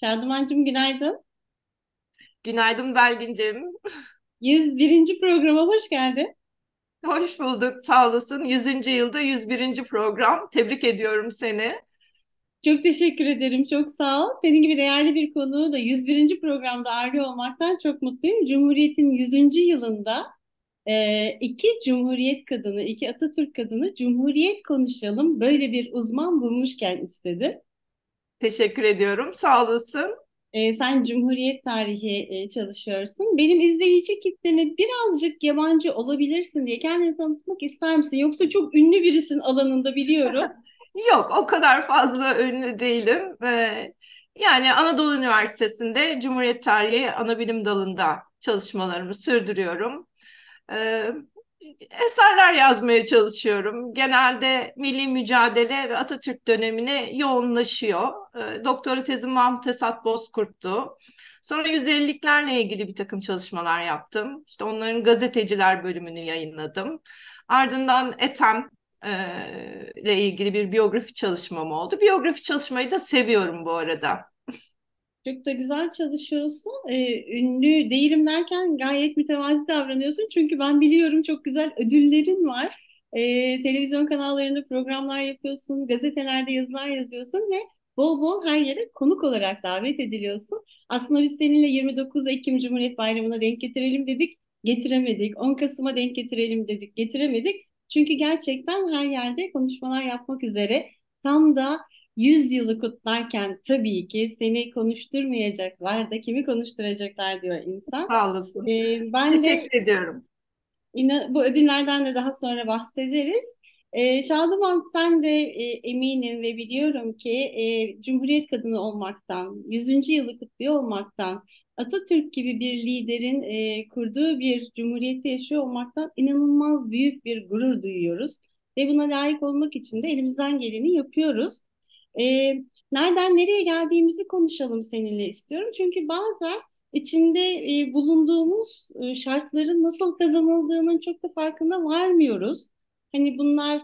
Şadımancığım günaydın. Günaydın Belgin'cim. 101. programa hoş geldin. Hoş bulduk, sağ olasın. 100. yılda 101. program. Tebrik ediyorum seni. Çok teşekkür ederim, çok sağ ol. Senin gibi değerli bir konuğu da 101. programda ağırlıyor olmaktan çok mutluyum. Cumhuriyet'in 100. yılında e, iki Cumhuriyet kadını, iki Atatürk kadını Cumhuriyet konuşalım. Böyle bir uzman bulmuşken istedi. Teşekkür ediyorum, sağ olasın. E, sen Cumhuriyet tarihi e, çalışıyorsun. Benim izleyici kitleme birazcık yabancı olabilirsin diye kendini tanıtmak ister misin? Yoksa çok ünlü birisin alanında biliyorum. Yok, o kadar fazla ünlü değilim. Ee, yani Anadolu Üniversitesi'nde Cumhuriyet Tarihi Anabilim Dalı'nda çalışmalarımı sürdürüyorum. Ee, eserler yazmaya çalışıyorum. Genelde milli mücadele ve Atatürk dönemine yoğunlaşıyor. Ee, doktora tezim Mahmut Esat Bozkurt'tu. Sonra 150'liklerle ilgili bir takım çalışmalar yaptım. İşte onların gazeteciler bölümünü yayınladım. Ardından Ethem e, ile ilgili bir biyografi çalışmam oldu. Biyografi çalışmayı da seviyorum bu arada. Çok da güzel çalışıyorsun. Ee, ünlü değilim derken gayet mütevazi davranıyorsun. Çünkü ben biliyorum çok güzel ödüllerin var. Ee, televizyon kanallarında programlar yapıyorsun, gazetelerde yazılar yazıyorsun ve bol bol her yere konuk olarak davet ediliyorsun. Aslında biz seninle 29 Ekim Cumhuriyet Bayramı'na denk getirelim dedik, getiremedik. 10 Kasım'a denk getirelim dedik, getiremedik. Çünkü gerçekten her yerde konuşmalar yapmak üzere tam da 100 yılı kutlarken tabii ki seni konuşturmayacaklar da kimi konuşturacaklar diyor insan. Sağ olasın. Ee, ben Teşekkür de, ediyorum. Yine bu ödüllerden de daha sonra bahsederiz. Ee, Şadıman sen de e, eminim ve biliyorum ki e, Cumhuriyet kadını olmaktan, 100. yılı kutluyor olmaktan, Atatürk gibi bir liderin e, kurduğu bir cumhuriyette yaşıyor olmaktan inanılmaz büyük bir gurur duyuyoruz. Ve buna layık olmak için de elimizden geleni yapıyoruz. E, nereden nereye geldiğimizi konuşalım seninle istiyorum. Çünkü bazen içinde e, bulunduğumuz e, şartların nasıl kazanıldığının çok da farkında varmıyoruz. Hani bunlar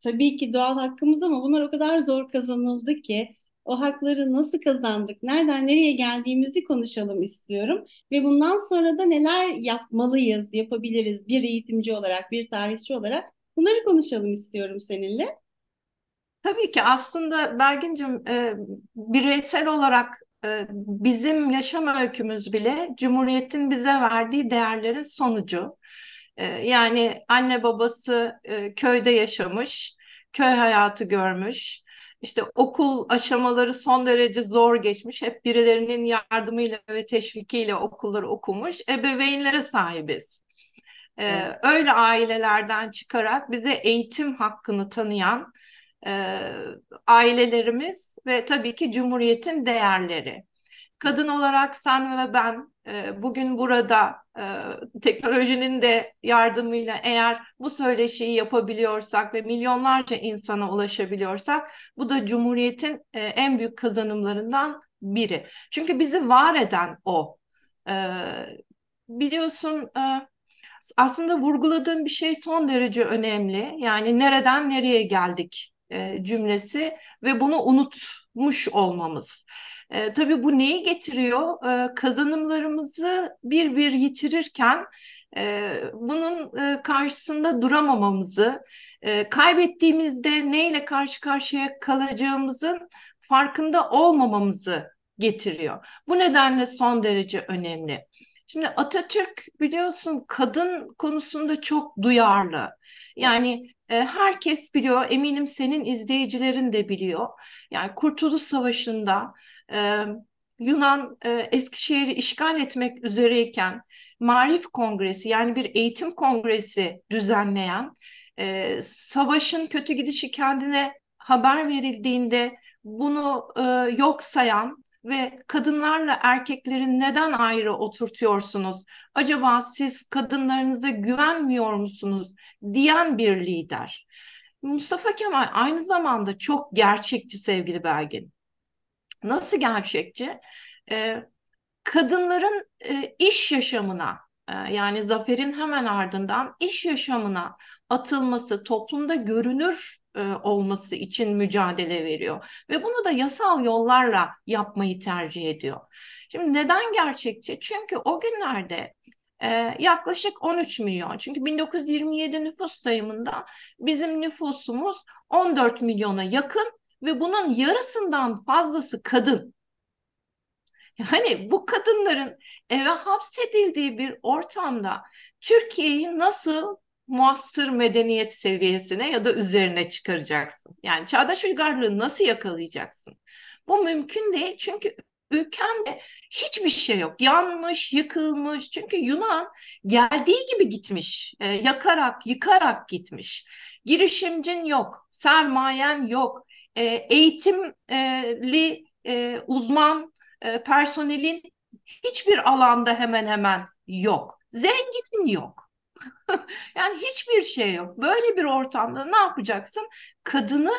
tabii ki doğal hakkımız ama bunlar o kadar zor kazanıldı ki o hakları nasıl kazandık, nereden nereye geldiğimizi konuşalım istiyorum. Ve bundan sonra da neler yapmalıyız, yapabiliriz bir eğitimci olarak, bir tarihçi olarak bunları konuşalım istiyorum seninle. Tabii ki aslında Belgin'cim e, bireysel olarak e, bizim yaşam öykümüz bile Cumhuriyet'in bize verdiği değerlerin sonucu. E, yani anne babası e, köyde yaşamış, köy hayatı görmüş, işte okul aşamaları son derece zor geçmiş. Hep birilerinin yardımıyla ve teşvikiyle okulları okumuş. Ebeveynlere sahibiz. Ee, öyle ailelerden çıkarak bize eğitim hakkını tanıyan e, ailelerimiz ve tabii ki Cumhuriyet'in değerleri. Kadın olarak sen ve ben e, bugün burada e, teknolojinin de yardımıyla eğer bu söyleşiyi yapabiliyorsak ve milyonlarca insana ulaşabiliyorsak bu da Cumhuriyet'in e, en büyük kazanımlarından biri. Çünkü bizi var eden o. E, biliyorsun e, aslında vurguladığın bir şey son derece önemli. Yani nereden nereye geldik e, cümlesi ve bunu unutmuş olmamız. E, tabii bu neyi getiriyor? E, kazanımlarımızı bir bir yitirirken e, bunun e, karşısında duramamamızı, e, kaybettiğimizde neyle karşı karşıya kalacağımızın farkında olmamamızı getiriyor. Bu nedenle son derece önemli. Şimdi Atatürk biliyorsun kadın konusunda çok duyarlı. Yani herkes biliyor, eminim senin izleyicilerin de biliyor. Yani Kurtuluş Savaşı'nda e, Yunan e, Eskişehir'i işgal etmek üzereyken Marif Kongresi yani bir eğitim kongresi düzenleyen e, savaşın kötü gidişi kendine haber verildiğinde bunu e, yok sayan ve kadınlarla erkeklerin neden ayrı oturtuyorsunuz? Acaba siz kadınlarınıza güvenmiyor musunuz? diyen bir lider. Mustafa Kemal aynı zamanda çok gerçekçi sevgili Belgin. Nasıl gerçekçi? Ee, kadınların e, iş yaşamına e, yani zaferin hemen ardından iş yaşamına atılması, toplumda görünür olması için mücadele veriyor. Ve bunu da yasal yollarla yapmayı tercih ediyor. Şimdi neden gerçekçi? Çünkü o günlerde e, yaklaşık 13 milyon. Çünkü 1927 nüfus sayımında bizim nüfusumuz 14 milyona yakın ve bunun yarısından fazlası kadın. Yani bu kadınların eve hapsedildiği bir ortamda Türkiye'yi nasıl muasır medeniyet seviyesine ya da üzerine çıkaracaksın? Yani çağdaş uygarlığı nasıl yakalayacaksın? Bu mümkün değil çünkü ülkende hiçbir şey yok. Yanmış, yıkılmış. Çünkü Yunan geldiği gibi gitmiş. E, yakarak, yıkarak gitmiş. Girişimcin yok, sermayen yok. E, eğitimli e, uzman e, personelin hiçbir alanda hemen hemen yok. Zenginin yok. yani hiçbir şey yok. Böyle bir ortamda ne yapacaksın? Kadını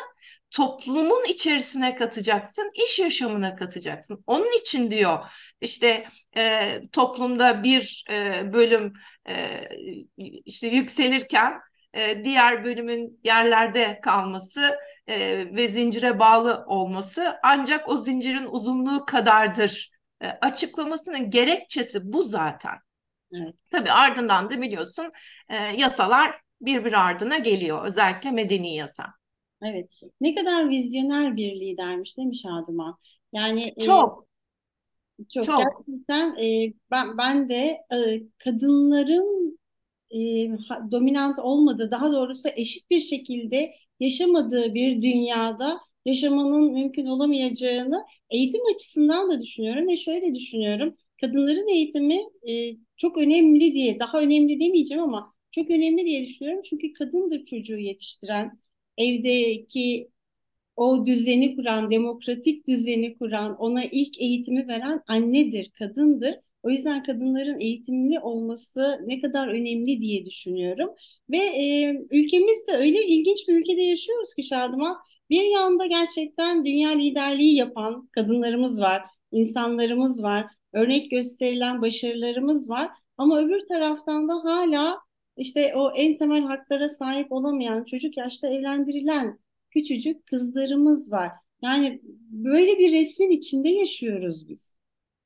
toplumun içerisine katacaksın, iş yaşamına katacaksın. Onun için diyor işte e, toplumda bir e, bölüm e, işte yükselirken e, diğer bölümün yerlerde kalması e, ve zincire bağlı olması ancak o zincirin uzunluğu kadardır e, açıklamasının gerekçesi bu zaten. Evet. Tabii ardından da biliyorsun e, yasalar bir ardına geliyor özellikle medeni yasa. Evet. Ne kadar vizyoner bir lidermiş değil mi Şadıman? Yani e, çok e, çok, çok gerçekten e, ben ben de e, kadınların e, dominant olmadığı, daha doğrusu eşit bir şekilde yaşamadığı bir dünyada yaşamanın mümkün olamayacağını eğitim açısından da düşünüyorum ve şöyle düşünüyorum. Kadınların eğitimi e, çok önemli diye, daha önemli demeyeceğim ama çok önemli diye düşünüyorum. Çünkü kadındır çocuğu yetiştiren, evdeki o düzeni kuran, demokratik düzeni kuran, ona ilk eğitimi veren annedir, kadındır. O yüzden kadınların eğitimli olması ne kadar önemli diye düşünüyorum. Ve e, ülkemizde öyle ilginç bir ülkede yaşıyoruz ki Şadıman. Bir yanda gerçekten dünya liderliği yapan kadınlarımız var, insanlarımız var, örnek gösterilen başarılarımız var. Ama öbür taraftan da hala işte o en temel haklara sahip olamayan, çocuk yaşta evlendirilen küçücük kızlarımız var. Yani böyle bir resmin içinde yaşıyoruz biz.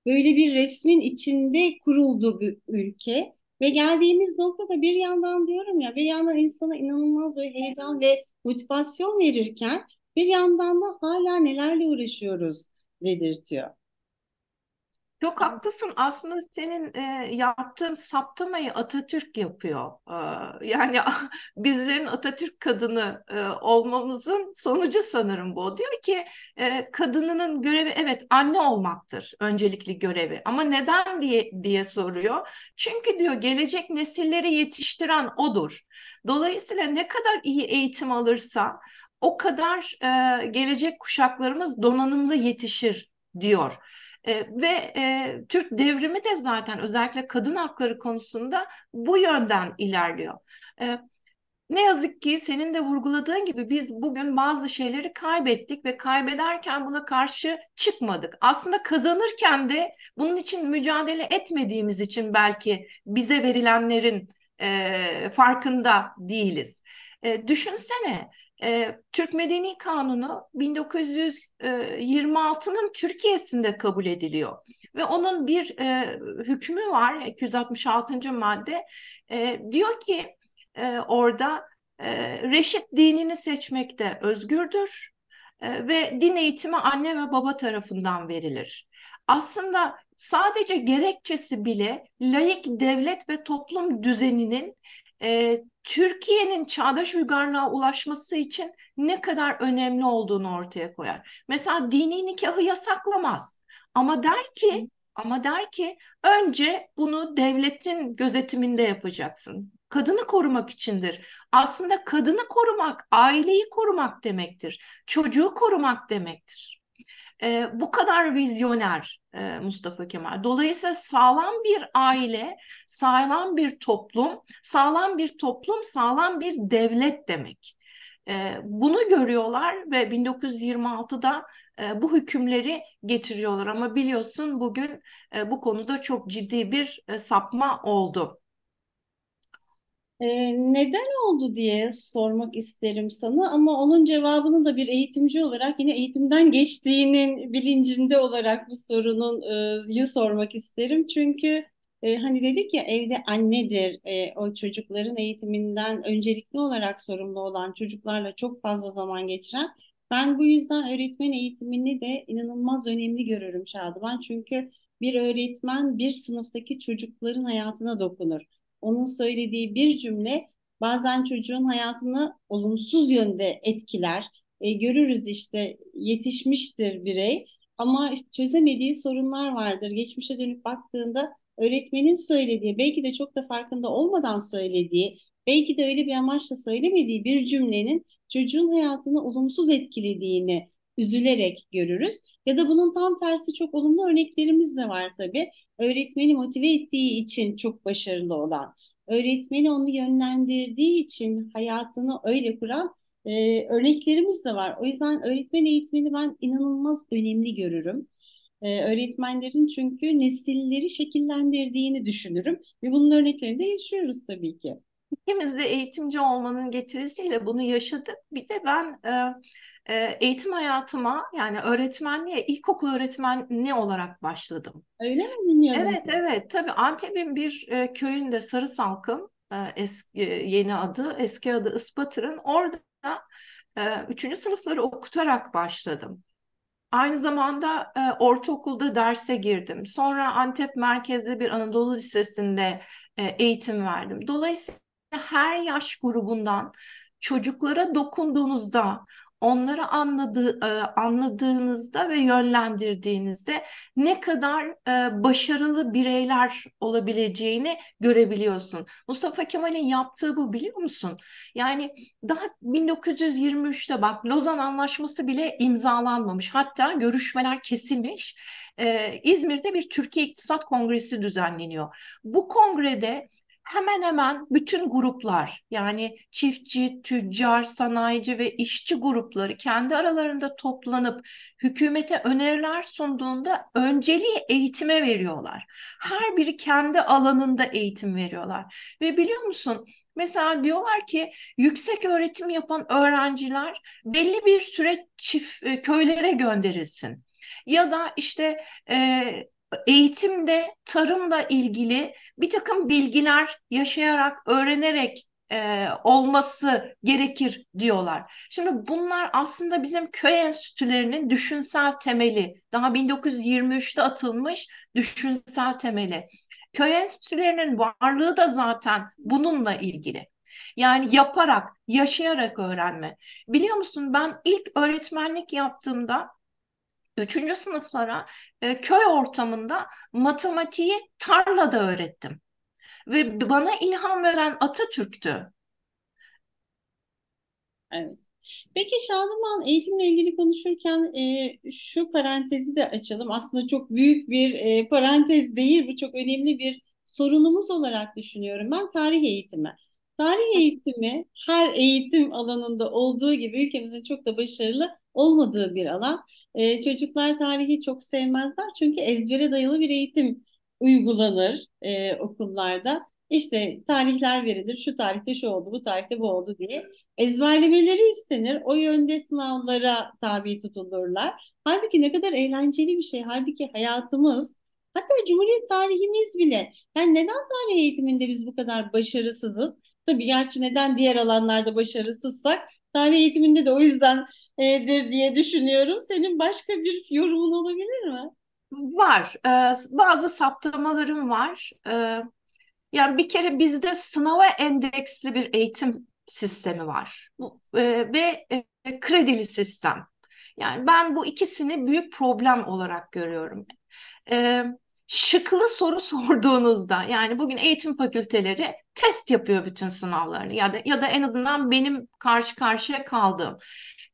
Böyle bir resmin içinde kuruldu bir ülke. Ve geldiğimiz noktada bir yandan diyorum ya bir yandan insana inanılmaz böyle heyecan ve motivasyon verirken bir yandan da hala nelerle uğraşıyoruz dedirtiyor. Çok haklısın. Aslında senin e, yaptığın saptamayı Atatürk yapıyor. E, yani bizlerin Atatürk kadını e, olmamızın sonucu sanırım bu. Diyor ki e, kadınının görevi evet anne olmaktır öncelikli görevi. Ama neden diye diye soruyor. Çünkü diyor gelecek nesilleri yetiştiren odur. Dolayısıyla ne kadar iyi eğitim alırsa o kadar e, gelecek kuşaklarımız donanımlı yetişir diyor. E, ve e, Türk devrimi de zaten özellikle kadın hakları konusunda bu yönden ilerliyor. E, ne yazık ki senin de vurguladığın gibi biz bugün bazı şeyleri kaybettik ve kaybederken buna karşı çıkmadık. Aslında kazanırken de bunun için mücadele etmediğimiz için belki bize verilenlerin e, farkında değiliz. E, düşünsene e, Türk Medeni Kanunu 1926'nın Türkiye'sinde kabul ediliyor ve onun bir e, hükmü var 266. madde e, diyor ki e, orada e, reşit dinini seçmekte özgürdür e, ve din eğitimi anne ve baba tarafından verilir. Aslında sadece gerekçesi bile layık devlet ve toplum düzeninin e, Türkiye'nin çağdaş uygarlığa ulaşması için ne kadar önemli olduğunu ortaya koyar. Mesela dini nikahı yasaklamaz ama der ki ama der ki önce bunu devletin gözetiminde yapacaksın. Kadını korumak içindir. Aslında kadını korumak, aileyi korumak demektir. Çocuğu korumak demektir e, bu kadar vizyoner e, Mustafa Kemal. Dolayısıyla sağlam bir aile, sağlam bir toplum, sağlam bir toplum, sağlam bir devlet demek. E, bunu görüyorlar ve 1926'da e, bu hükümleri getiriyorlar. Ama biliyorsun bugün e, bu konuda çok ciddi bir e, sapma oldu. Ee, neden oldu diye sormak isterim sana ama onun cevabını da bir eğitimci olarak yine eğitimden geçtiğinin bilincinde olarak bu sorunun e, yu sormak isterim. Çünkü e, hani dedik ya evde annedir e, o çocukların eğitiminden öncelikli olarak sorumlu olan çocuklarla çok fazla zaman geçiren. Ben bu yüzden öğretmen eğitimini de inanılmaz önemli görürüm Şadıman. Çünkü bir öğretmen bir sınıftaki çocukların hayatına dokunur onun söylediği bir cümle bazen çocuğun hayatını olumsuz yönde etkiler. E, görürüz işte yetişmiştir birey ama çözemediği sorunlar vardır. Geçmişe dönüp baktığında öğretmenin söylediği, belki de çok da farkında olmadan söylediği, belki de öyle bir amaçla söylemediği bir cümlenin çocuğun hayatını olumsuz etkilediğini üzülerek görürüz. Ya da bunun tam tersi çok olumlu örneklerimiz de var tabii. Öğretmeni motive ettiği için çok başarılı olan, öğretmeni onu yönlendirdiği için hayatını öyle kuran e, örneklerimiz de var. O yüzden öğretmen eğitimini ben inanılmaz önemli görürüm. Ee, öğretmenlerin çünkü nesilleri şekillendirdiğini düşünürüm ve bunun örneklerini de yaşıyoruz tabii ki. İkimiz de eğitimci olmanın getirisiyle bunu yaşadık. Bir de ben e, e, eğitim hayatıma yani öğretmenliğe ilkokul öğretmenliği olarak başladım. Öyle mi bilmiyorum. Evet evet tabii Antep'in bir e, köyünde Sarı Salkım e, eski, yeni adı eski adı Ispatır'ın orada e, üçüncü sınıfları okutarak başladım. Aynı zamanda e, ortaokulda derse girdim. Sonra Antep merkezli bir Anadolu Lisesi'nde e, eğitim verdim. Dolayısıyla her yaş grubundan çocuklara dokunduğunuzda onları anladığı, e, anladığınızda ve yönlendirdiğinizde ne kadar e, başarılı bireyler olabileceğini görebiliyorsun. Mustafa Kemal'in yaptığı bu biliyor musun? Yani daha 1923'te bak Lozan Anlaşması bile imzalanmamış. Hatta görüşmeler kesilmiş. Ee, İzmir'de bir Türkiye İktisat Kongresi düzenleniyor. Bu kongrede hemen hemen bütün gruplar yani çiftçi, tüccar, sanayici ve işçi grupları kendi aralarında toplanıp hükümete öneriler sunduğunda önceliği eğitime veriyorlar. Her biri kendi alanında eğitim veriyorlar. Ve biliyor musun mesela diyorlar ki yüksek öğretim yapan öğrenciler belli bir süre çift e, köylere gönderilsin. Ya da işte e, eğitimde tarımla ilgili bir takım bilgiler yaşayarak, öğrenerek e, olması gerekir diyorlar. Şimdi bunlar aslında bizim köy enstitülerinin düşünsel temeli. Daha 1923'te atılmış düşünsel temeli. Köy enstitülerinin varlığı da zaten bununla ilgili. Yani yaparak, yaşayarak öğrenme. Biliyor musun ben ilk öğretmenlik yaptığımda üçüncü sınıflara e, köy ortamında matematiği tarlada öğrettim. Ve bana ilham veren Atatürk'tü. Evet. Peki Şadıman eğitimle ilgili konuşurken e, şu parantezi de açalım. Aslında çok büyük bir e, parantez değil. Bu çok önemli bir sorunumuz olarak düşünüyorum. Ben tarih eğitimi. Tarih eğitimi her eğitim alanında olduğu gibi ülkemizin çok da başarılı olmadığı bir alan. E, çocuklar tarihi çok sevmezler çünkü ezbere dayalı bir eğitim uygulanır e, okullarda. İşte tarihler verilir, şu tarihte şu oldu, bu tarihte bu oldu diye. Ezberlemeleri istenir, o yönde sınavlara tabi tutulurlar. Halbuki ne kadar eğlenceli bir şey, halbuki hayatımız, hatta Cumhuriyet tarihimiz bile. Yani neden tarih eğitiminde biz bu kadar başarısızız? Tabii gerçi neden diğer alanlarda başarısızsak tarih eğitiminde de o yüzdendir diye düşünüyorum. Senin başka bir yorumun olabilir mi? Var. Ee, bazı saptamalarım var. Ee, yani bir kere bizde sınava endeksli bir eğitim sistemi var. Ee, ve e, kredili sistem. Yani ben bu ikisini büyük problem olarak görüyorum. Ee, şıklı soru sorduğunuzda yani bugün eğitim fakülteleri test yapıyor bütün sınavlarını ya da ya da en azından benim karşı karşıya kaldığım.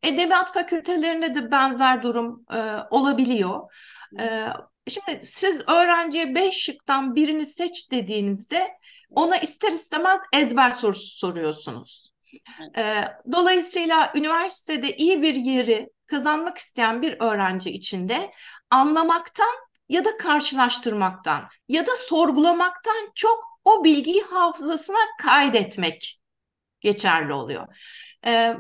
Edebiyat fakültelerinde de benzer durum e, olabiliyor. E, şimdi siz öğrenciye beş şıktan birini seç dediğinizde ona ister istemez ezber sorusu soruyorsunuz. E, dolayısıyla üniversitede iyi bir yeri kazanmak isteyen bir öğrenci için de anlamaktan ya da karşılaştırmaktan ya da sorgulamaktan çok o bilgiyi hafızasına kaydetmek geçerli oluyor. E,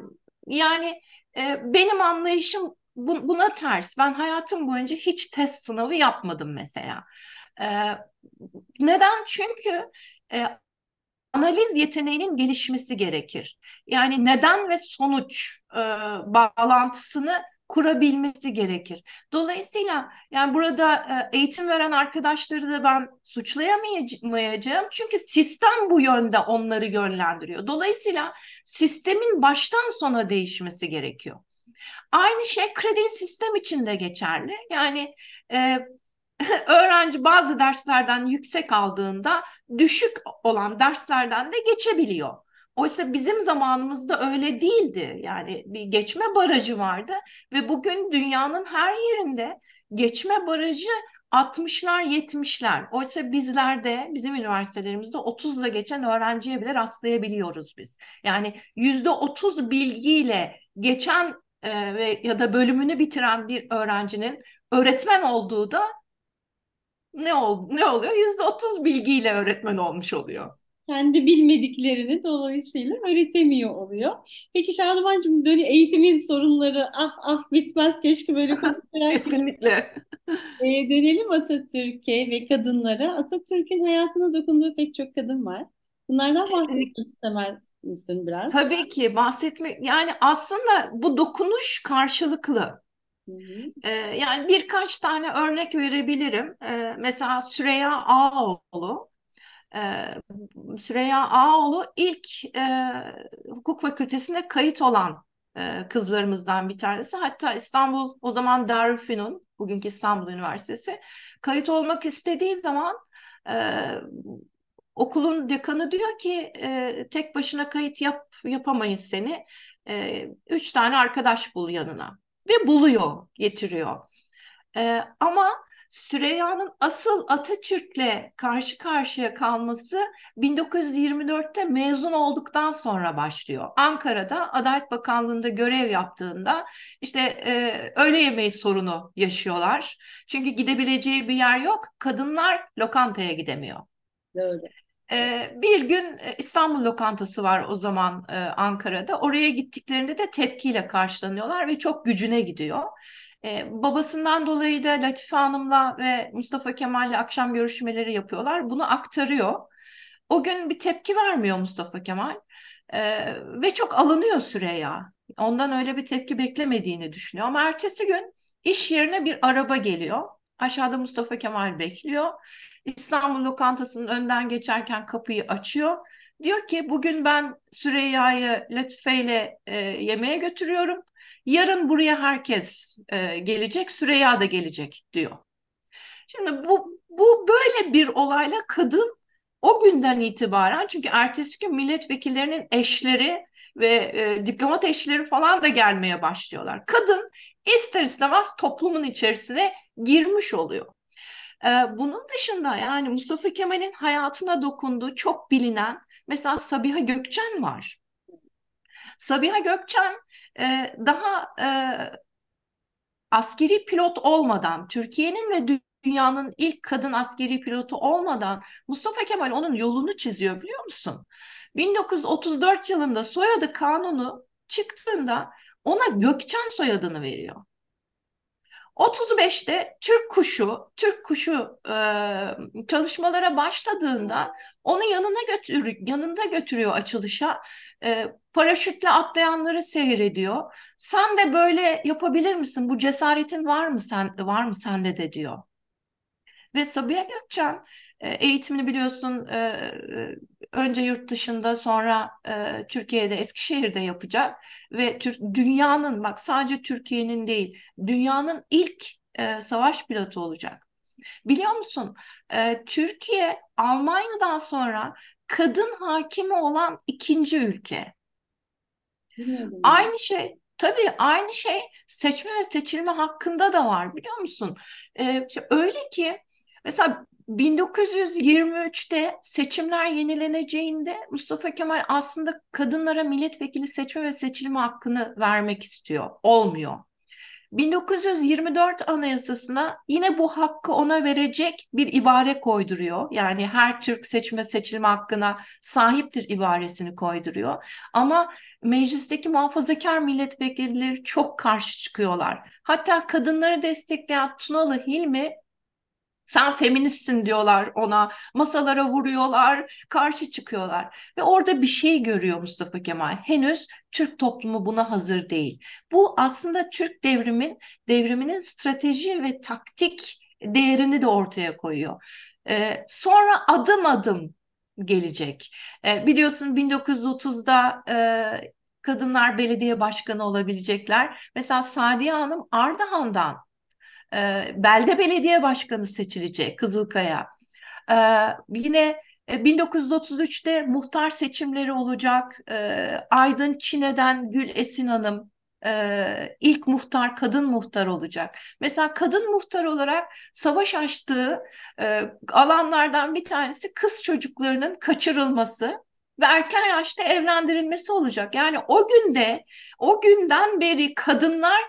yani e, benim anlayışım bu, buna ters. Ben hayatım boyunca hiç test sınavı yapmadım mesela. E, neden? Çünkü e, analiz yeteneğinin gelişmesi gerekir. Yani neden ve sonuç e, bağlantısını kurabilmesi gerekir. Dolayısıyla yani burada e, eğitim veren arkadaşları da ben suçlayamayacağım. Çünkü sistem bu yönde onları yönlendiriyor. Dolayısıyla sistemin baştan sona değişmesi gerekiyor. Aynı şey kredili sistem için de geçerli. Yani e, öğrenci bazı derslerden yüksek aldığında düşük olan derslerden de geçebiliyor. Oysa bizim zamanımızda öyle değildi. Yani bir geçme barajı vardı ve bugün dünyanın her yerinde geçme barajı 60'lar 70'ler. Oysa bizlerde bizim üniversitelerimizde 30 ile geçen öğrenciye bile rastlayabiliyoruz biz. Yani %30 bilgiyle geçen e, ve ya da bölümünü bitiren bir öğrencinin öğretmen olduğu da ne ol ne oluyor? Yüzde otuz bilgiyle öğretmen olmuş oluyor. Kendi bilmediklerini dolayısıyla öğretemiyor oluyor. Peki Şadımancığım dönü eğitimin sorunları ah ah bitmez keşke böyle konuşarak. Kesinlikle. E, dönelim Atatürk'e ve kadınlara. Atatürk'ün hayatına dokunduğu pek çok kadın var. Bunlardan bahsetmek istemez misin biraz? Tabii ki bahsetmek yani aslında bu dokunuş karşılıklı. Ee, yani birkaç tane örnek verebilirim. Ee, mesela Süreyya Ağoğlu. Ee, Süreyya Ağoğlu ilk e, hukuk fakültesine kayıt olan e, kızlarımızdan bir tanesi. Hatta İstanbul o zaman Darülfünun, bugünkü İstanbul Üniversitesi kayıt olmak istediği zaman e, okulun dekanı diyor ki e, tek başına kayıt yap yapamayız seni. E, üç tane arkadaş bul yanına ve buluyor, getiriyor. Ee, ama Süreyya'nın asıl Atatürk'le karşı karşıya kalması 1924'te mezun olduktan sonra başlıyor. Ankara'da Adalet Bakanlığı'nda görev yaptığında işte e, öğle yemeği sorunu yaşıyorlar. Çünkü gidebileceği bir yer yok. Kadınlar lokantaya gidemiyor. Öyle. Ee, bir gün e, İstanbul lokantası var o zaman e, Ankara'da. Oraya gittiklerinde de tepkiyle karşılanıyorlar ve çok gücüne gidiyor. Ee, babasından dolayı da Latife Hanım'la ve Mustafa Kemal'le akşam görüşmeleri yapıyorlar. Bunu aktarıyor. O gün bir tepki vermiyor Mustafa Kemal ee, ve çok alınıyor Süreyya. Ondan öyle bir tepki beklemediğini düşünüyor. Ama ertesi gün iş yerine bir araba geliyor. Aşağıda Mustafa Kemal bekliyor. İstanbul lokantasının önden geçerken kapıyı açıyor. Diyor ki bugün ben Süreyya'yı Latife ile e, yemeğe götürüyorum. Yarın buraya herkes e, gelecek, Süreyya da gelecek diyor. Şimdi bu, bu böyle bir olayla kadın o günden itibaren çünkü ertesi gün milletvekillerinin eşleri ve e, diplomat eşleri falan da gelmeye başlıyorlar. Kadın ister istemez toplumun içerisine girmiş oluyor. Ee, bunun dışında yani Mustafa Kemal'in hayatına dokunduğu çok bilinen mesela Sabiha Gökçen var. Sabiha Gökçen e, daha e, askeri pilot olmadan Türkiye'nin ve dünyanın ilk kadın askeri pilotu olmadan Mustafa Kemal onun yolunu çiziyor biliyor musun? 1934 yılında soyadı kanunu çıktığında ona Gökçen soyadını veriyor. 35'te Türk kuşu, Türk kuşu e, çalışmalara başladığında onu yanına götür, yanında götürüyor açılışa. E, paraşütle atlayanları seyrediyor. Sen de böyle yapabilir misin? Bu cesaretin var mı sen var mı sende de diyor. Ve Sabiha Gökçen e, eğitimini biliyorsun e, e, önce yurt dışında sonra Türkiye'de Eskişehir'de yapacak ve dünyanın bak sadece Türkiye'nin değil dünyanın ilk savaş pilotu olacak. Biliyor musun Türkiye Almanya'dan sonra kadın hakimi olan ikinci ülke. Bilmiyorum. Aynı şey Tabii aynı şey seçme ve seçilme hakkında da var biliyor musun? Ee, öyle ki mesela 1923'te seçimler yenileneceğinde Mustafa Kemal aslında kadınlara milletvekili seçme ve seçilme hakkını vermek istiyor. Olmuyor. 1924 Anayasası'na yine bu hakkı ona verecek bir ibare koyduruyor. Yani her Türk seçme seçilme hakkına sahiptir ibaresini koyduruyor. Ama meclisteki muhafazakar milletvekilleri çok karşı çıkıyorlar. Hatta kadınları destekleyen Tunalı Hilmi sen feministsin diyorlar ona, masalara vuruyorlar, karşı çıkıyorlar. Ve orada bir şey görüyor Mustafa Kemal. Henüz Türk toplumu buna hazır değil. Bu aslında Türk devrimin, devriminin strateji ve taktik değerini de ortaya koyuyor. Ee, sonra adım adım gelecek. Ee, biliyorsun 1930'da e, kadınlar belediye başkanı olabilecekler. Mesela Sadiye Hanım Ardahan'dan e, belde belediye başkanı seçilecek Kızılkaya. E, yine 1933'te e, muhtar seçimleri olacak. E, Aydın Çine'den Gül Esin Hanım e, ilk muhtar kadın muhtar olacak. Mesela kadın muhtar olarak savaş açtığı e, alanlardan bir tanesi kız çocuklarının kaçırılması ve erken yaşta evlendirilmesi olacak. Yani o günde, o günden beri kadınlar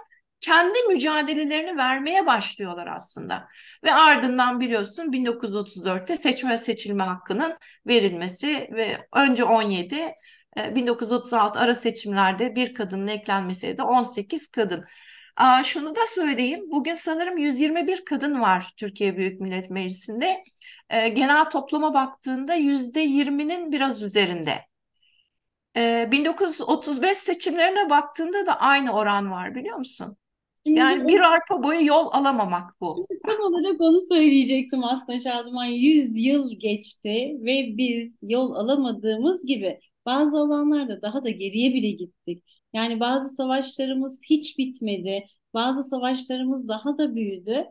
kendi mücadelelerini vermeye başlıyorlar aslında. Ve ardından biliyorsun 1934'te seçme seçilme hakkının verilmesi ve önce 17 1936 e, ara seçimlerde bir kadının eklenmesiyle de 18 kadın. Aa, şunu da söyleyeyim. Bugün sanırım 121 kadın var Türkiye Büyük Millet Meclisi'nde. E, genel topluma baktığında %20'nin biraz üzerinde. E, 1935 seçimlerine baktığında da aynı oran var biliyor musun? Şimdi yani bir arpa boyu yol alamamak bu. Şimdi tam olarak onu söyleyecektim aslında Şadıman. 100 yıl geçti ve biz yol alamadığımız gibi bazı alanlarda daha da geriye bile gittik. Yani bazı savaşlarımız hiç bitmedi. Bazı savaşlarımız daha da büyüdü.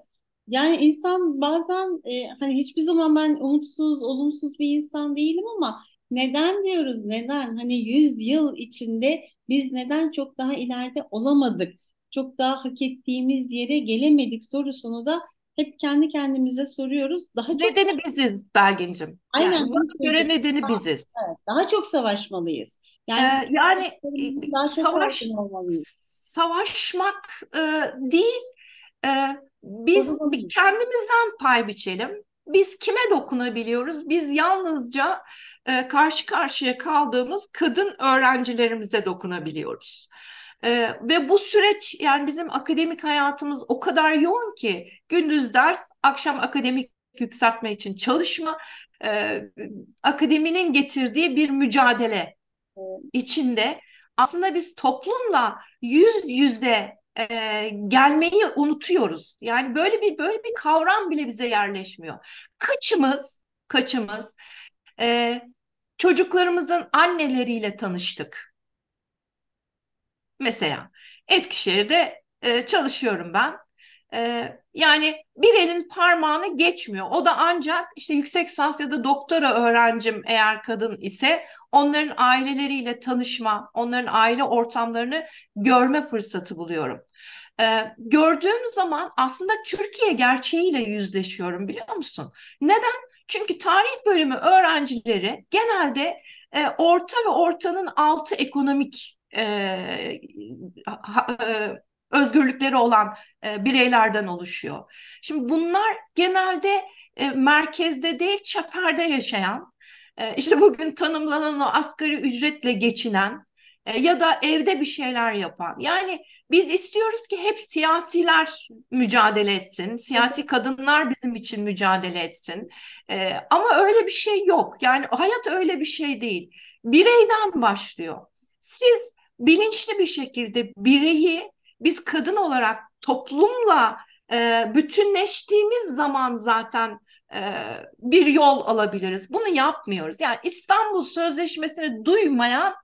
Yani insan bazen e, hani hiçbir zaman ben umutsuz, olumsuz bir insan değilim ama neden diyoruz neden? Hani 100 yıl içinde biz neden çok daha ileride olamadık? Çok daha hak ettiğimiz yere gelemedik sorusunu da hep kendi kendimize soruyoruz. Daha çok nedeni biziz Belgin'cim. Aynen. Yani göre nedeni daha, biziz. Evet, daha çok savaşmalıyız. Yani, ee, yani e, daha çok savaş, savaşmak e, değil, e, biz kendimizden pay biçelim. Biz kime dokunabiliyoruz? Biz yalnızca e, karşı karşıya kaldığımız kadın öğrencilerimize dokunabiliyoruz. Ee, ve bu süreç yani bizim akademik hayatımız o kadar yoğun ki gündüz ders, akşam akademik yükseltme için çalışma, e, akademinin getirdiği bir mücadele içinde aslında biz toplumla yüz yüze e, gelmeyi unutuyoruz. Yani böyle bir böyle bir kavram bile bize yerleşmiyor. Kaçımız, kaçımız e, çocuklarımızın anneleriyle tanıştık Mesela Eskişehir'de e, çalışıyorum ben. E, yani bir elin parmağını geçmiyor. O da ancak işte yüksek lisans ya da doktora öğrencim eğer kadın ise onların aileleriyle tanışma, onların aile ortamlarını görme fırsatı buluyorum. Ee, gördüğüm zaman aslında Türkiye gerçeğiyle yüzleşiyorum biliyor musun? Neden? Çünkü tarih bölümü öğrencileri genelde e, orta ve ortanın altı ekonomik e, ha, e, özgürlükleri olan e, bireylerden oluşuyor. Şimdi bunlar genelde e, merkezde değil çeperde yaşayan, e, işte bugün tanımlanan o asgari ücretle geçinen e, ya da evde bir şeyler yapan. Yani biz istiyoruz ki hep siyasiler mücadele etsin, siyasi kadınlar bizim için mücadele etsin. E, ama öyle bir şey yok. Yani hayat öyle bir şey değil. Bireyden başlıyor. Siz bilinçli bir şekilde bireyi biz kadın olarak toplumla e, bütünleştiğimiz zaman zaten e, bir yol alabiliriz. Bunu yapmıyoruz. Yani İstanbul Sözleşmesi'ni duymayan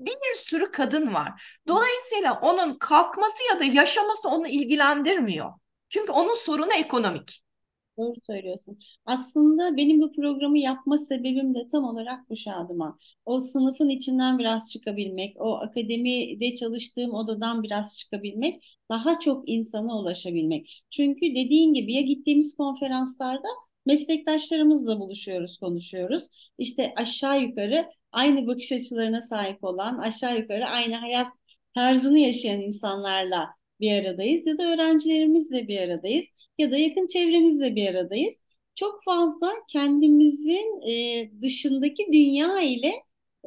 bir sürü kadın var. Dolayısıyla onun kalkması ya da yaşaması onu ilgilendirmiyor. Çünkü onun sorunu ekonomik. Doğru söylüyorsun. Aslında benim bu programı yapma sebebim de tam olarak bu Şadıman. O sınıfın içinden biraz çıkabilmek, o akademide çalıştığım odadan biraz çıkabilmek, daha çok insana ulaşabilmek. Çünkü dediğin gibi ya gittiğimiz konferanslarda meslektaşlarımızla buluşuyoruz, konuşuyoruz. İşte aşağı yukarı aynı bakış açılarına sahip olan, aşağı yukarı aynı hayat tarzını yaşayan insanlarla bir aradayız ya da öğrencilerimizle bir aradayız ya da yakın çevremizle bir aradayız. Çok fazla kendimizin e, dışındaki dünya ile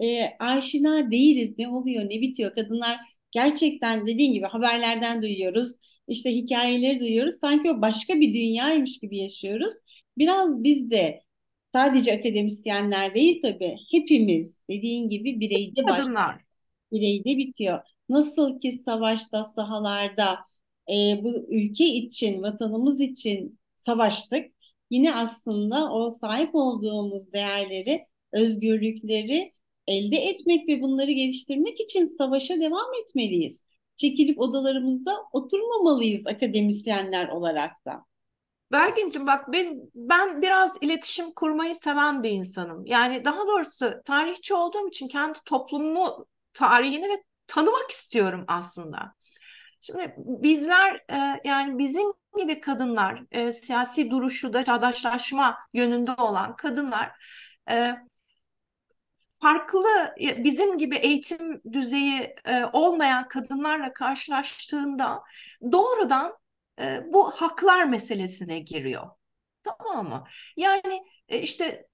e, aşina değiliz. Ne oluyor, ne bitiyor? Kadınlar gerçekten dediğin gibi haberlerden duyuyoruz. İşte hikayeleri duyuyoruz. Sanki o başka bir dünyaymış gibi yaşıyoruz. Biraz biz de sadece akademisyenler değil tabii hepimiz dediğin gibi bireyde başlıyor. Bireyde bitiyor. Nasıl ki savaşta, sahalarda e, bu ülke için, vatanımız için savaştık. Yine aslında o sahip olduğumuz değerleri, özgürlükleri elde etmek ve bunları geliştirmek için savaşa devam etmeliyiz. Çekilip odalarımızda oturmamalıyız akademisyenler olarak da. Belgin'cim bak ben, ben biraz iletişim kurmayı seven bir insanım. Yani daha doğrusu tarihçi olduğum için kendi toplumumu, tarihini ve tanımak istiyorum aslında. Şimdi bizler e, yani bizim gibi kadınlar e, siyasi duruşu da çağdaşlaşma yönünde olan kadınlar e, farklı bizim gibi eğitim düzeyi e, olmayan kadınlarla karşılaştığında doğrudan e, bu haklar meselesine giriyor. Tamam mı? Yani e, işte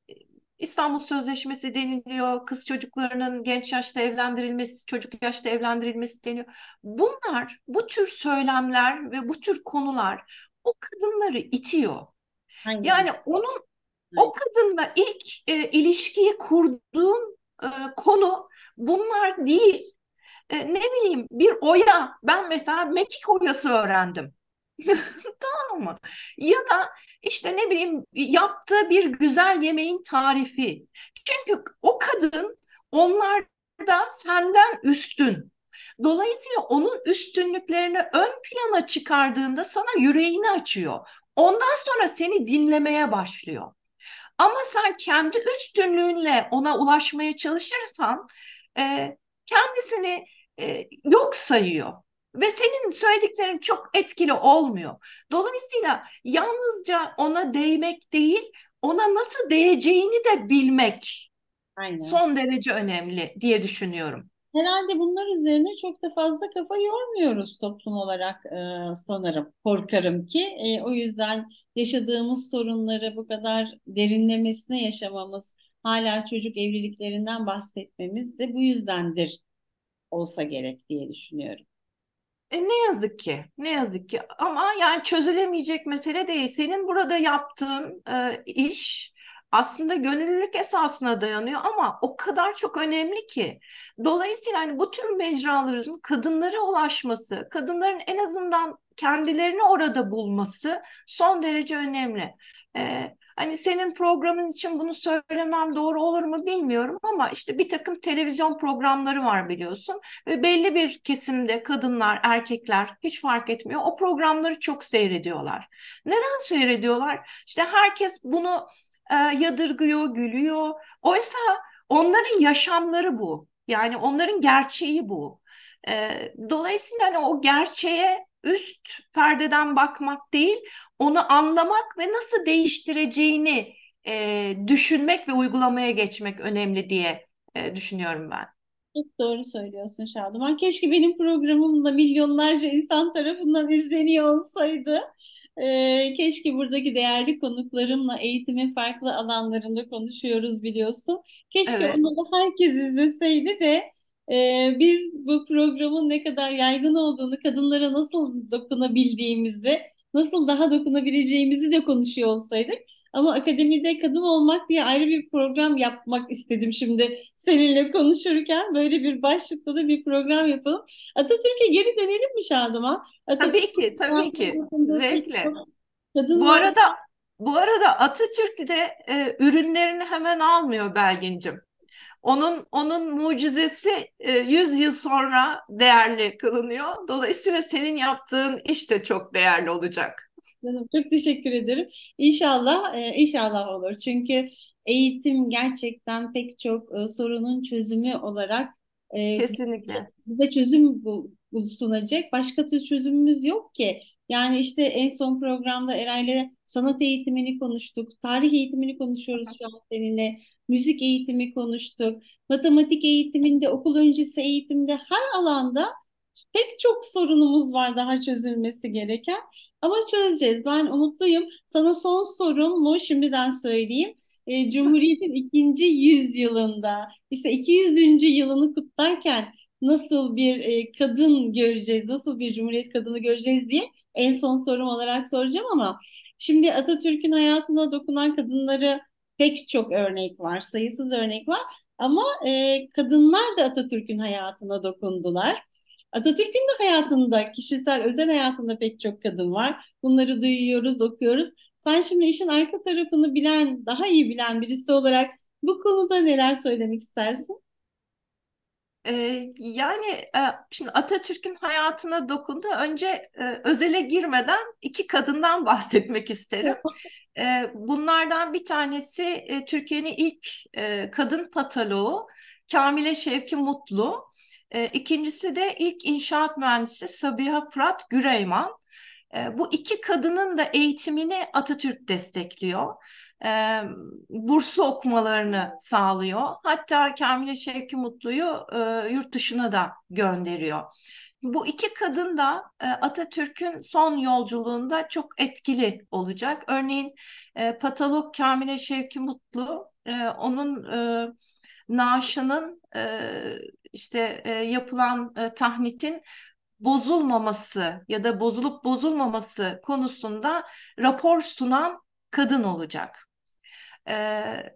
İstanbul Sözleşmesi deniliyor, kız çocuklarının genç yaşta evlendirilmesi, çocuk yaşta evlendirilmesi deniyor. Bunlar, bu tür söylemler ve bu tür konular o kadınları itiyor. Hangi? Yani onun o kadınla ilk e, ilişkiyi kurduğun e, konu bunlar değil. E, ne bileyim bir oya. Ben mesela mekik oyası öğrendim. tamam mı? Ya da işte ne bileyim yaptığı bir güzel yemeğin tarifi. Çünkü o kadın onlar da senden üstün. Dolayısıyla onun üstünlüklerini ön plana çıkardığında sana yüreğini açıyor. Ondan sonra seni dinlemeye başlıyor. Ama sen kendi üstünlüğünle ona ulaşmaya çalışırsan e, kendisini e, yok sayıyor ve senin söylediklerin çok etkili olmuyor. Dolayısıyla yalnızca ona değmek değil, ona nasıl değeceğini de bilmek Aynen. son derece önemli diye düşünüyorum. Herhalde bunlar üzerine çok da fazla kafa yormuyoruz toplum olarak e, sanırım. Korkarım ki. E, o yüzden yaşadığımız sorunları bu kadar derinlemesine yaşamamız, hala çocuk evliliklerinden bahsetmemiz de bu yüzdendir olsa gerek diye düşünüyorum. E ne yazık ki, ne yazık ki ama yani çözülemeyecek mesele değil. Senin burada yaptığın e, iş aslında gönüllülük esasına dayanıyor ama o kadar çok önemli ki. Dolayısıyla hani bu tür mecraların kadınlara ulaşması, kadınların en azından kendilerini orada bulması son derece önemli. Ee, hani senin programın için bunu söylemem doğru olur mu bilmiyorum ama işte bir takım televizyon programları var biliyorsun ve belli bir kesimde kadınlar, erkekler hiç fark etmiyor. O programları çok seyrediyorlar. Neden seyrediyorlar? İşte herkes bunu e, yadırgıyor, gülüyor. Oysa onların yaşamları bu. Yani onların gerçeği bu. E, dolayısıyla hani o gerçeğe üst perdeden bakmak değil, onu anlamak ve nasıl değiştireceğini e, düşünmek ve uygulamaya geçmek önemli diye e, düşünüyorum ben. Çok doğru söylüyorsun Şadıman. Keşke benim programım da milyonlarca insan tarafından izleniyor olsaydı. Ee, keşke buradaki değerli konuklarımla eğitimin farklı alanlarında konuşuyoruz biliyorsun. Keşke evet. onu da herkes izleseydi de e, biz bu programın ne kadar yaygın olduğunu, kadınlara nasıl dokunabildiğimizi, nasıl daha dokunabileceğimizi de konuşuyor olsaydık. Ama akademide kadın olmak diye ayrı bir program yapmak istedim şimdi seninle konuşurken. Böyle bir başlıkta da bir program yapalım. Atatürk'e geri dönelim mi Şadıman? Atatürk, tabii ki, tabii ki. Zevkle. Kadınlar... Bu arada bu arada Atatürk de e, ürünlerini hemen almıyor Belgin'cim. Onun onun mucizesi e, 100 yıl sonra değerli kılınıyor. Dolayısıyla senin yaptığın iş de çok değerli olacak. Çok teşekkür ederim. İnşallah e, inşallah olur. Çünkü eğitim gerçekten pek çok e, sorunun çözümü olarak e, kesinlikle bize çözüm bu, sunacak. Başka tür çözümümüz yok ki. Yani işte en son programda Eray'la sanat eğitimini konuştuk. Tarih eğitimini konuşuyoruz şu an seninle. Müzik eğitimi konuştuk. Matematik eğitiminde, okul öncesi eğitimde her alanda pek çok sorunumuz var daha çözülmesi gereken. Ama çözeceğiz. Ben umutluyum. Sana son sorum mu şimdiden söyleyeyim. E, Cumhuriyet'in ikinci yüzyılında işte 200. yılını kutlarken nasıl bir e, kadın göreceğiz, nasıl bir Cumhuriyet kadını göreceğiz diye en son sorum olarak soracağım ama şimdi Atatürk'ün hayatına dokunan kadınları pek çok örnek var, sayısız örnek var ama e, kadınlar da Atatürk'ün hayatına dokundular. Atatürk'ün de hayatında, kişisel, özel hayatında pek çok kadın var. Bunları duyuyoruz, okuyoruz. Sen şimdi işin arka tarafını bilen, daha iyi bilen birisi olarak bu konuda neler söylemek istersin? Ee, yani e, şimdi Atatürk'ün hayatına dokundu. Önce e, özele girmeden iki kadından bahsetmek isterim. E, bunlardan bir tanesi Türkiye'nin ilk kadın patoloğu Kamile Şevki Mutlu. İkincisi de ilk inşaat mühendisi Sabiha Fırat Güreyman. Bu iki kadının da eğitimini Atatürk destekliyor e, burslu okumalarını sağlıyor. Hatta Kamile Şevki Mutlu'yu e, yurt dışına da gönderiyor. Bu iki kadın da e, Atatürk'ün son yolculuğunda çok etkili olacak. Örneğin e, patolog Kamile Şevki Mutlu e, onun e, naaşının e, işte e, yapılan e, tahnitin bozulmaması ya da bozulup bozulmaması konusunda rapor sunan kadın olacak. Ee,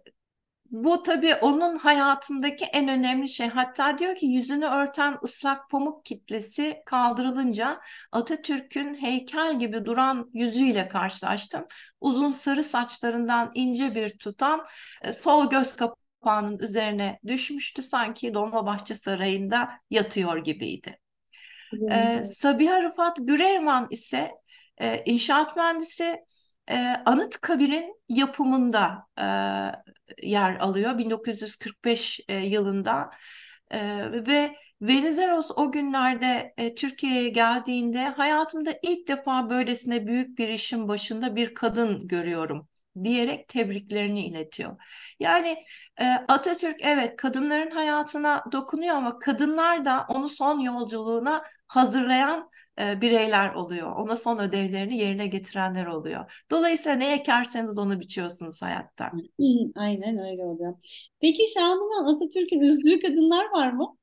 bu tabii onun hayatındaki en önemli şey. Hatta diyor ki yüzünü örten ıslak pamuk kitlesi kaldırılınca Atatürk'ün heykel gibi duran yüzüyle karşılaştım. Uzun sarı saçlarından ince bir tutam sol göz kapağının üzerine düşmüştü. Sanki Dolmabahçe Sarayı'nda yatıyor gibiydi. Ee, Sabiha Rıfat Güreyman ise e, inşaat mühendisi e, Anıtkabir'in yapımında e, yer alıyor 1945 e, yılında e, ve Venizelos o günlerde e, Türkiye'ye geldiğinde hayatımda ilk defa böylesine büyük bir işin başında bir kadın görüyorum diyerek tebriklerini iletiyor. Yani Atatürk evet kadınların hayatına dokunuyor ama kadınlar da onu son yolculuğuna hazırlayan e, bireyler oluyor. Ona son ödevlerini yerine getirenler oluyor. Dolayısıyla ne ekerseniz onu biçiyorsunuz hayatta. Aynen öyle oluyor. Peki Şanuman Atatürk'ün üzdüğü kadınlar var mı?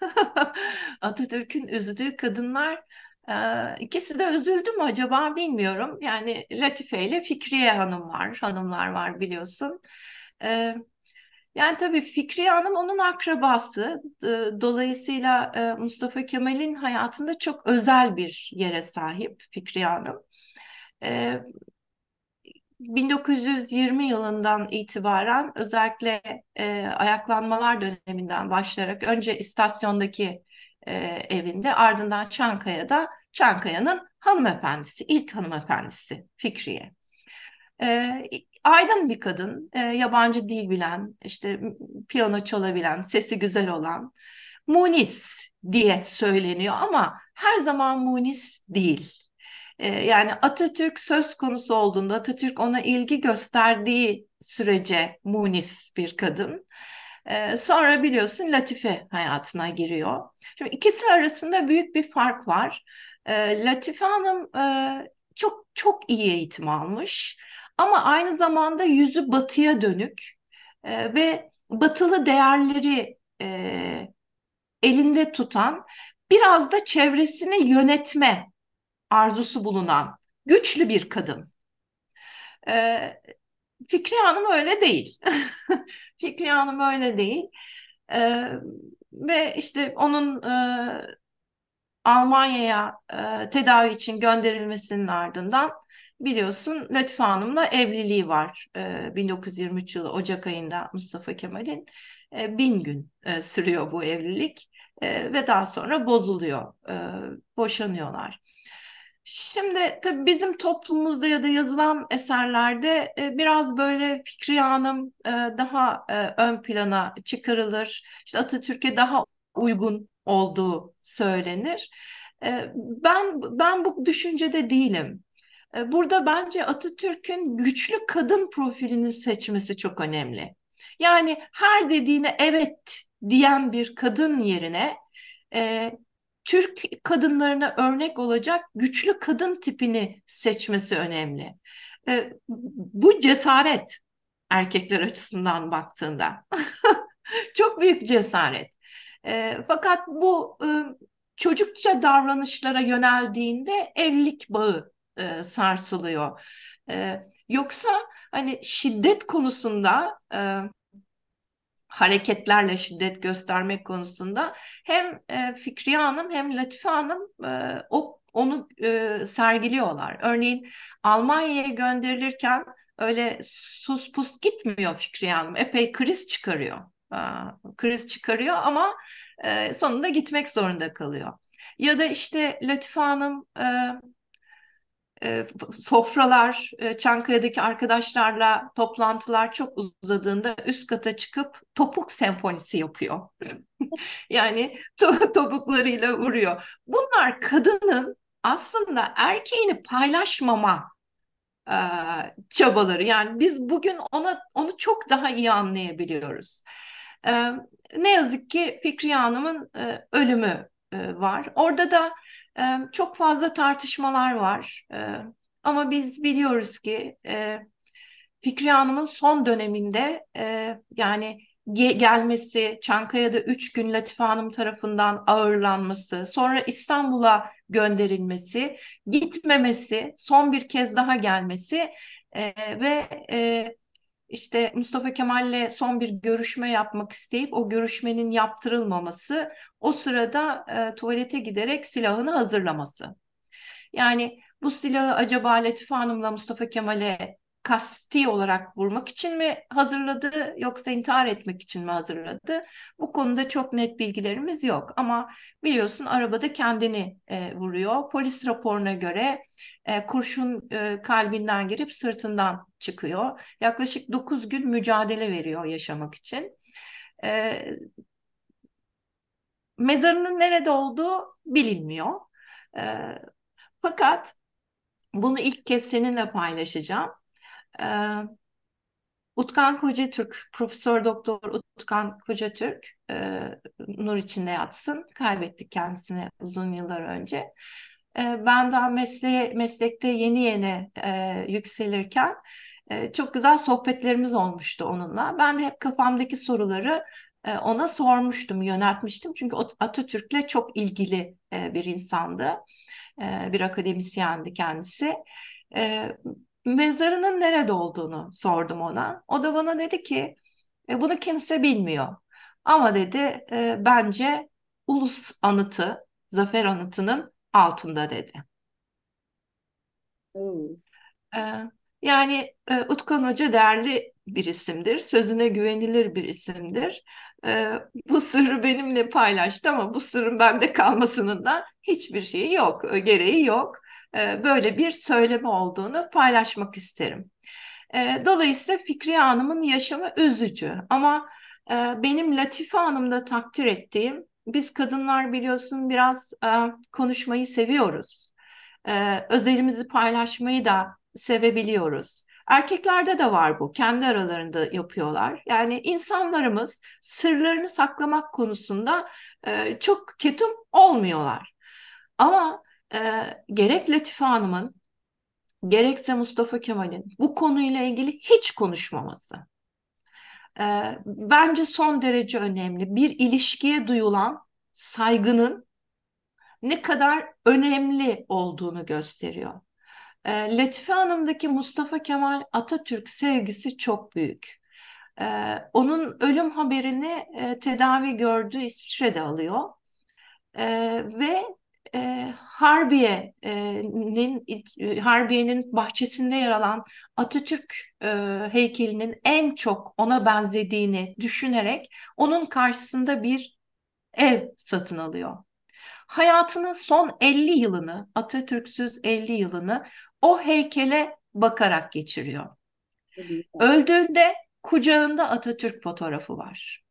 Atatürk'ün üzdüğü kadınlar e, ikisi de üzüldü mü acaba bilmiyorum. Yani Latife ile Fikriye Hanım var, hanımlar var biliyorsun. E, yani tabii Fikriye Hanım onun akrabası. Dolayısıyla Mustafa Kemal'in hayatında çok özel bir yere sahip Fikriye Hanım. 1920 yılından itibaren özellikle ayaklanmalar döneminden başlayarak önce istasyondaki evinde ardından Çankaya'da Çankaya'nın hanımefendisi, ilk hanımefendisi Fikriye. Aydın bir kadın, e, yabancı dil bilen, işte piyano çalabilen, sesi güzel olan, Munis diye söyleniyor ama her zaman Munis değil. E, yani Atatürk söz konusu olduğunda, Atatürk ona ilgi gösterdiği sürece Munis bir kadın. E, sonra biliyorsun Latife hayatına giriyor. Şimdi ikisi arasında büyük bir fark var. E, Latife Hanım e, çok çok iyi eğitim almış. Ama aynı zamanda yüzü batıya dönük e, ve batılı değerleri e, elinde tutan, biraz da çevresini yönetme arzusu bulunan güçlü bir kadın. E, Fikri Hanım öyle değil. Fikri Hanım öyle değil. E, ve işte onun e, Almanya'ya e, tedavi için gönderilmesinin ardından biliyorsun Latife Hanım'la evliliği var. E, 1923 yılı Ocak ayında Mustafa Kemal'in e, bin gün e, sürüyor bu evlilik e, ve daha sonra bozuluyor, e, boşanıyorlar. Şimdi tabii bizim toplumumuzda ya da yazılan eserlerde e, biraz böyle Fikriye Hanım e, daha e, ön plana çıkarılır. İşte Atatürk'e daha uygun olduğu söylenir. E, ben ben bu düşüncede değilim. E, burada bence Atatürk'ün güçlü kadın profilini seçmesi çok önemli. Yani her dediğine evet diyen bir kadın yerine e, Türk kadınlarına örnek olacak güçlü kadın tipini seçmesi önemli. E, bu cesaret erkekler açısından baktığında. Çok büyük cesaret. E, fakat bu e, çocukça davranışlara yöneldiğinde evlilik bağı e, sarsılıyor. E, yoksa hani şiddet konusunda e, hareketlerle şiddet göstermek konusunda hem e, Fikriye Hanım hem Latife Hanım e, o onu e, sergiliyorlar. Örneğin Almanya'ya gönderilirken öyle sus pus gitmiyor Fikriye Hanım. Epey kriz çıkarıyor. E, kriz çıkarıyor ama e, sonunda gitmek zorunda kalıyor. Ya da işte Latife Hanım e, e, sofralar, e, Çankaya'daki arkadaşlarla toplantılar çok uzadığında üst kata çıkıp topuk senfonisi yapıyor. yani to topuklarıyla vuruyor. Bunlar kadının aslında erkeğini paylaşmama e, çabaları. Yani biz bugün ona onu çok daha iyi anlayabiliyoruz. E, ne yazık ki Fikriye Hanım'ın e, ölümü e, var. Orada da e, çok fazla tartışmalar var. E, ama biz biliyoruz ki e, Fikriye Hanım'ın son döneminde e, yani ge gelmesi, Çankaya'da üç gün Latife Hanım tarafından ağırlanması, sonra İstanbul'a gönderilmesi, gitmemesi, son bir kez daha gelmesi e, ve e, işte Mustafa Kemal'le son bir görüşme yapmak isteyip o görüşmenin yaptırılmaması, o sırada e, tuvalete giderek silahını hazırlaması. Yani bu silahı acaba Latife Hanım'la Mustafa Kemal'e kasti olarak vurmak için mi hazırladı yoksa intihar etmek için mi hazırladı? Bu konuda çok net bilgilerimiz yok ama biliyorsun arabada kendini e, vuruyor. Polis raporuna göre e, kurşun e, kalbinden girip sırtından çıkıyor. Yaklaşık 9 gün mücadele veriyor yaşamak için. E, mezarının nerede olduğu bilinmiyor. E, fakat bunu ilk kez seninle paylaşacağım. E, Utkan Kocatürk, Profesör Doktor Utkan Kocatürk, e, nur içinde yatsın. Kaybettik kendisini uzun yıllar önce. E, ben daha mesleğe, meslekte yeni yeni e, yükselirken e, çok güzel sohbetlerimiz olmuştu onunla. Ben de hep kafamdaki soruları e, ona sormuştum, yöneltmiştim. Çünkü Atatürk'le çok ilgili e, bir insandı. E, bir akademisyendi kendisi. E, mezarının nerede olduğunu sordum ona. O da bana dedi ki e, bunu kimse bilmiyor. Ama dedi e, bence ulus anıtı, zafer anıtının altında dedi. Hmm. E, yani e, Utkan Hoca değerli bir isimdir, sözüne güvenilir bir isimdir. E, bu sırrı benimle paylaştı ama bu sırrın bende kalmasının da hiçbir şeyi yok, gereği yok. E, böyle bir söyleme olduğunu paylaşmak isterim. E, dolayısıyla Fikriye Hanım'ın yaşamı üzücü ama e, benim Latife Hanım'da takdir ettiğim, biz kadınlar biliyorsun biraz konuşmayı seviyoruz. Özelimizi paylaşmayı da sevebiliyoruz. Erkeklerde de var bu. Kendi aralarında yapıyorlar. Yani insanlarımız sırlarını saklamak konusunda çok ketum olmuyorlar. Ama e, gerek Latife Hanım'ın gerekse Mustafa Kemal'in bu konuyla ilgili hiç konuşmaması. E, bence son derece önemli. Bir ilişkiye duyulan saygının ne kadar önemli olduğunu gösteriyor. E, Latife Hanım'daki Mustafa Kemal Atatürk sevgisi çok büyük. E, onun ölüm haberini e, tedavi gördüğü İsviçre'de alıyor. E, ve e, Harbiye'nin e, Harbiye'nin bahçesinde yer alan Atatürk e, heykelinin en çok ona benzediğini düşünerek onun karşısında bir ev satın alıyor. Hayatının son 50 yılını, Atatürk'süz 50 yılını o heykele bakarak geçiriyor. Öldüğünde kucağında Atatürk fotoğrafı var.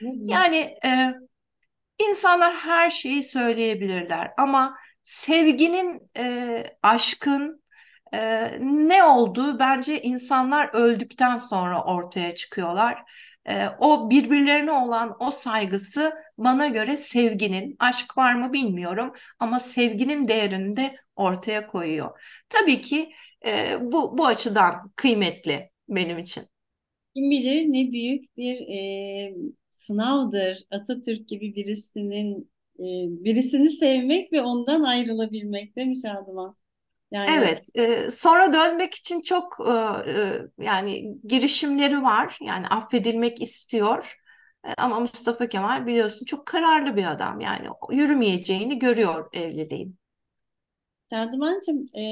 Yani e, İnsanlar her şeyi söyleyebilirler ama sevginin, e, aşkın e, ne olduğu bence insanlar öldükten sonra ortaya çıkıyorlar. E, o birbirlerine olan o saygısı bana göre sevginin, aşk var mı bilmiyorum ama sevginin değerini de ortaya koyuyor. Tabii ki e, bu, bu açıdan kıymetli benim için. Kim bilir ne büyük bir e, sınavdır Atatürk gibi birisinin e, birisini sevmek ve ondan ayrılabilmek değil mi Şadıman? Yani Evet, e, sonra dönmek için çok e, yani girişimleri var. Yani affedilmek istiyor. Ama Mustafa Kemal biliyorsun çok kararlı bir adam. Yani yürümeyeceğini görüyor evliliğin. Şadımancığım, e,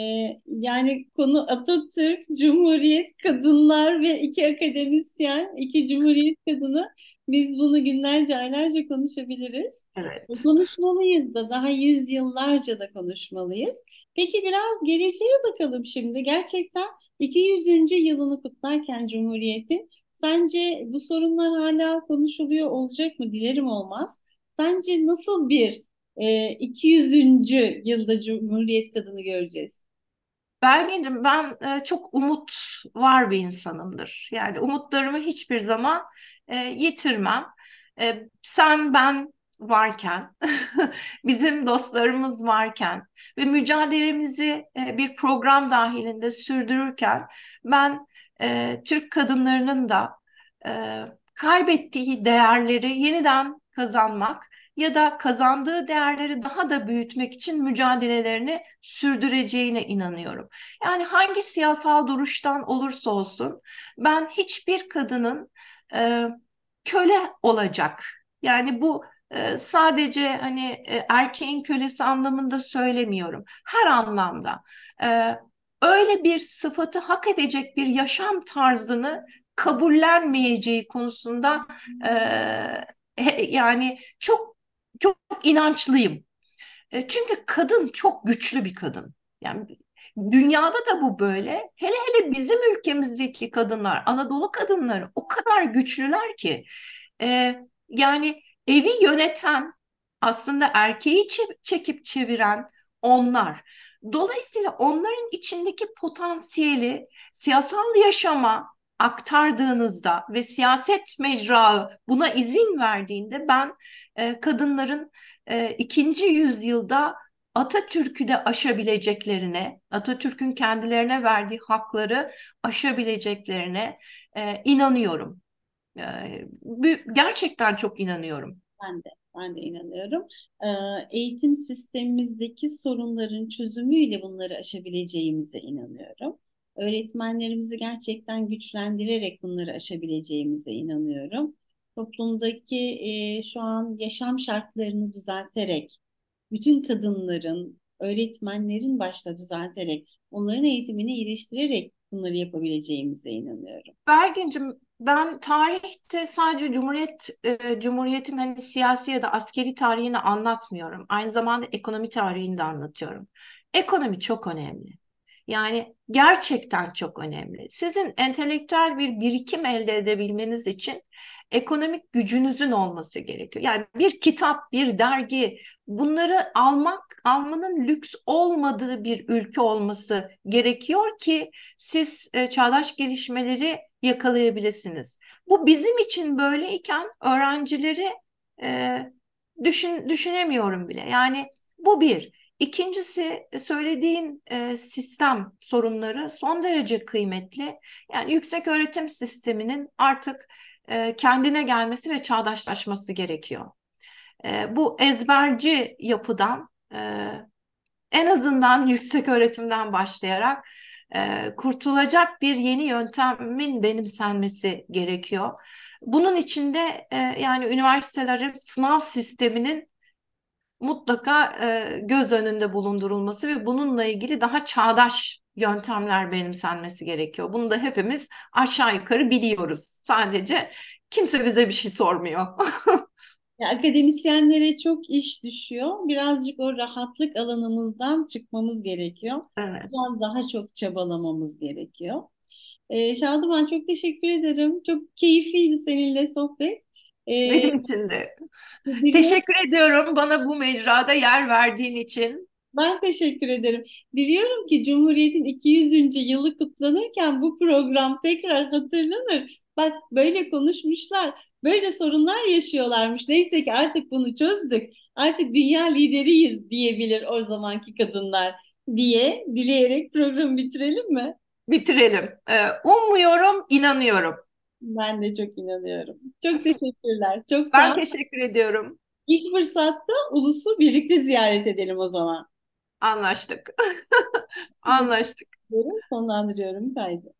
yani konu Atatürk, Cumhuriyet, kadınlar ve iki akademisyen, iki Cumhuriyet kadını. Biz bunu günlerce, aylarca konuşabiliriz. E, Evet. konuşmalıyız da, daha yüzyıllarca da konuşmalıyız. Peki biraz geleceğe bakalım şimdi. Gerçekten 200. yılını kutlarken Cumhuriyet'in, sence bu sorunlar hala konuşuluyor olacak mı? Dilerim olmaz. Sence nasıl bir e, 200. yılda Cumhuriyet kadını göreceğiz. Belgin'cim ben e, çok umut var bir insanımdır. Yani umutlarımı hiçbir zaman e, yitirmem. E, sen ben varken, bizim dostlarımız varken ve mücadelemizi bir program dahilinde sürdürürken ben Türk kadınlarının da kaybettiği değerleri yeniden kazanmak ya da kazandığı değerleri daha da büyütmek için mücadelelerini sürdüreceğine inanıyorum. Yani hangi siyasal duruştan olursa olsun ben hiçbir kadının e, köle olacak. Yani bu e, sadece hani e, erkeğin kölesi anlamında söylemiyorum. Her anlamda. E, öyle bir sıfatı hak edecek bir yaşam tarzını kabullenmeyeceği konusunda e, yani çok çok inançlıyım. E, çünkü kadın çok güçlü bir kadın. Yani dünyada da bu böyle. Hele hele bizim ülkemizdeki kadınlar, Anadolu kadınları o kadar güçlüler ki e, yani evi yöneten aslında erkeği çekip çeviren onlar. Dolayısıyla onların içindeki potansiyeli siyasal yaşama aktardığınızda ve siyaset mecrağı buna izin verdiğinde ben e, kadınların e, ikinci yüzyılda Atatürk'ü de aşabileceklerine, Atatürk'ün kendilerine verdiği hakları aşabileceklerine e, inanıyorum. Gerçekten çok inanıyorum. Ben de, ben de inanıyorum. Eğitim sistemimizdeki sorunların çözümüyle bunları aşabileceğimize inanıyorum. Öğretmenlerimizi gerçekten güçlendirerek bunları aşabileceğimize inanıyorum toplumdaki e, şu an yaşam şartlarını düzelterek, bütün kadınların, öğretmenlerin başta düzelterek, onların eğitimini iyileştirerek bunları yapabileceğimize inanıyorum. Bergin'cim ben tarihte sadece Cumhuriyet e, Cumhuriyet'in hani siyasi ya da askeri tarihini anlatmıyorum. Aynı zamanda ekonomi tarihini de anlatıyorum. Ekonomi çok önemli. Yani gerçekten çok önemli. Sizin entelektüel bir birikim elde edebilmeniz için ekonomik gücünüzün olması gerekiyor. Yani bir kitap, bir dergi bunları almak, almanın lüks olmadığı bir ülke olması gerekiyor ki siz e, çağdaş gelişmeleri yakalayabilirsiniz. Bu bizim için böyleyken öğrencileri e, düşün, düşünemiyorum bile. Yani bu bir. İkincisi söylediğin e, sistem sorunları son derece kıymetli. Yani yüksek öğretim sisteminin artık e, kendine gelmesi ve çağdaşlaşması gerekiyor. E, bu ezberci yapıdan e, en azından yüksek öğretimden başlayarak e, kurtulacak bir yeni yöntemin benimsenmesi gerekiyor. Bunun içinde e, yani üniversitelerin sınav sisteminin mutlaka e, göz önünde bulundurulması ve bununla ilgili daha çağdaş yöntemler benimsenmesi gerekiyor. Bunu da hepimiz aşağı yukarı biliyoruz. Sadece kimse bize bir şey sormuyor. ya, akademisyenlere çok iş düşüyor. Birazcık o rahatlık alanımızdan çıkmamız gerekiyor. Evet. Biraz daha çok çabalamamız gerekiyor. Ee, Şadıman çok teşekkür ederim. Çok keyifliydi seninle sohbet. Ee, Benim için de. Teşekkür ediyorum bana bu mecrada yer verdiğin için. Ben teşekkür ederim. Diliyorum ki Cumhuriyet'in 200. yılı kutlanırken bu program tekrar hatırlanır. Bak böyle konuşmuşlar, böyle sorunlar yaşıyorlarmış. Neyse ki artık bunu çözdük. Artık dünya lideriyiz diyebilir o zamanki kadınlar diye dileyerek programı bitirelim mi? Bitirelim. Ee, Umuyorum, inanıyorum. Ben de çok inanıyorum. Çok teşekkürler. Çok sağ Ben teşekkür ediyorum. İlk fırsatta ulusu birlikte ziyaret edelim o zaman. Anlaştık. Anlaştık. Sonlandırıyorum kaydı.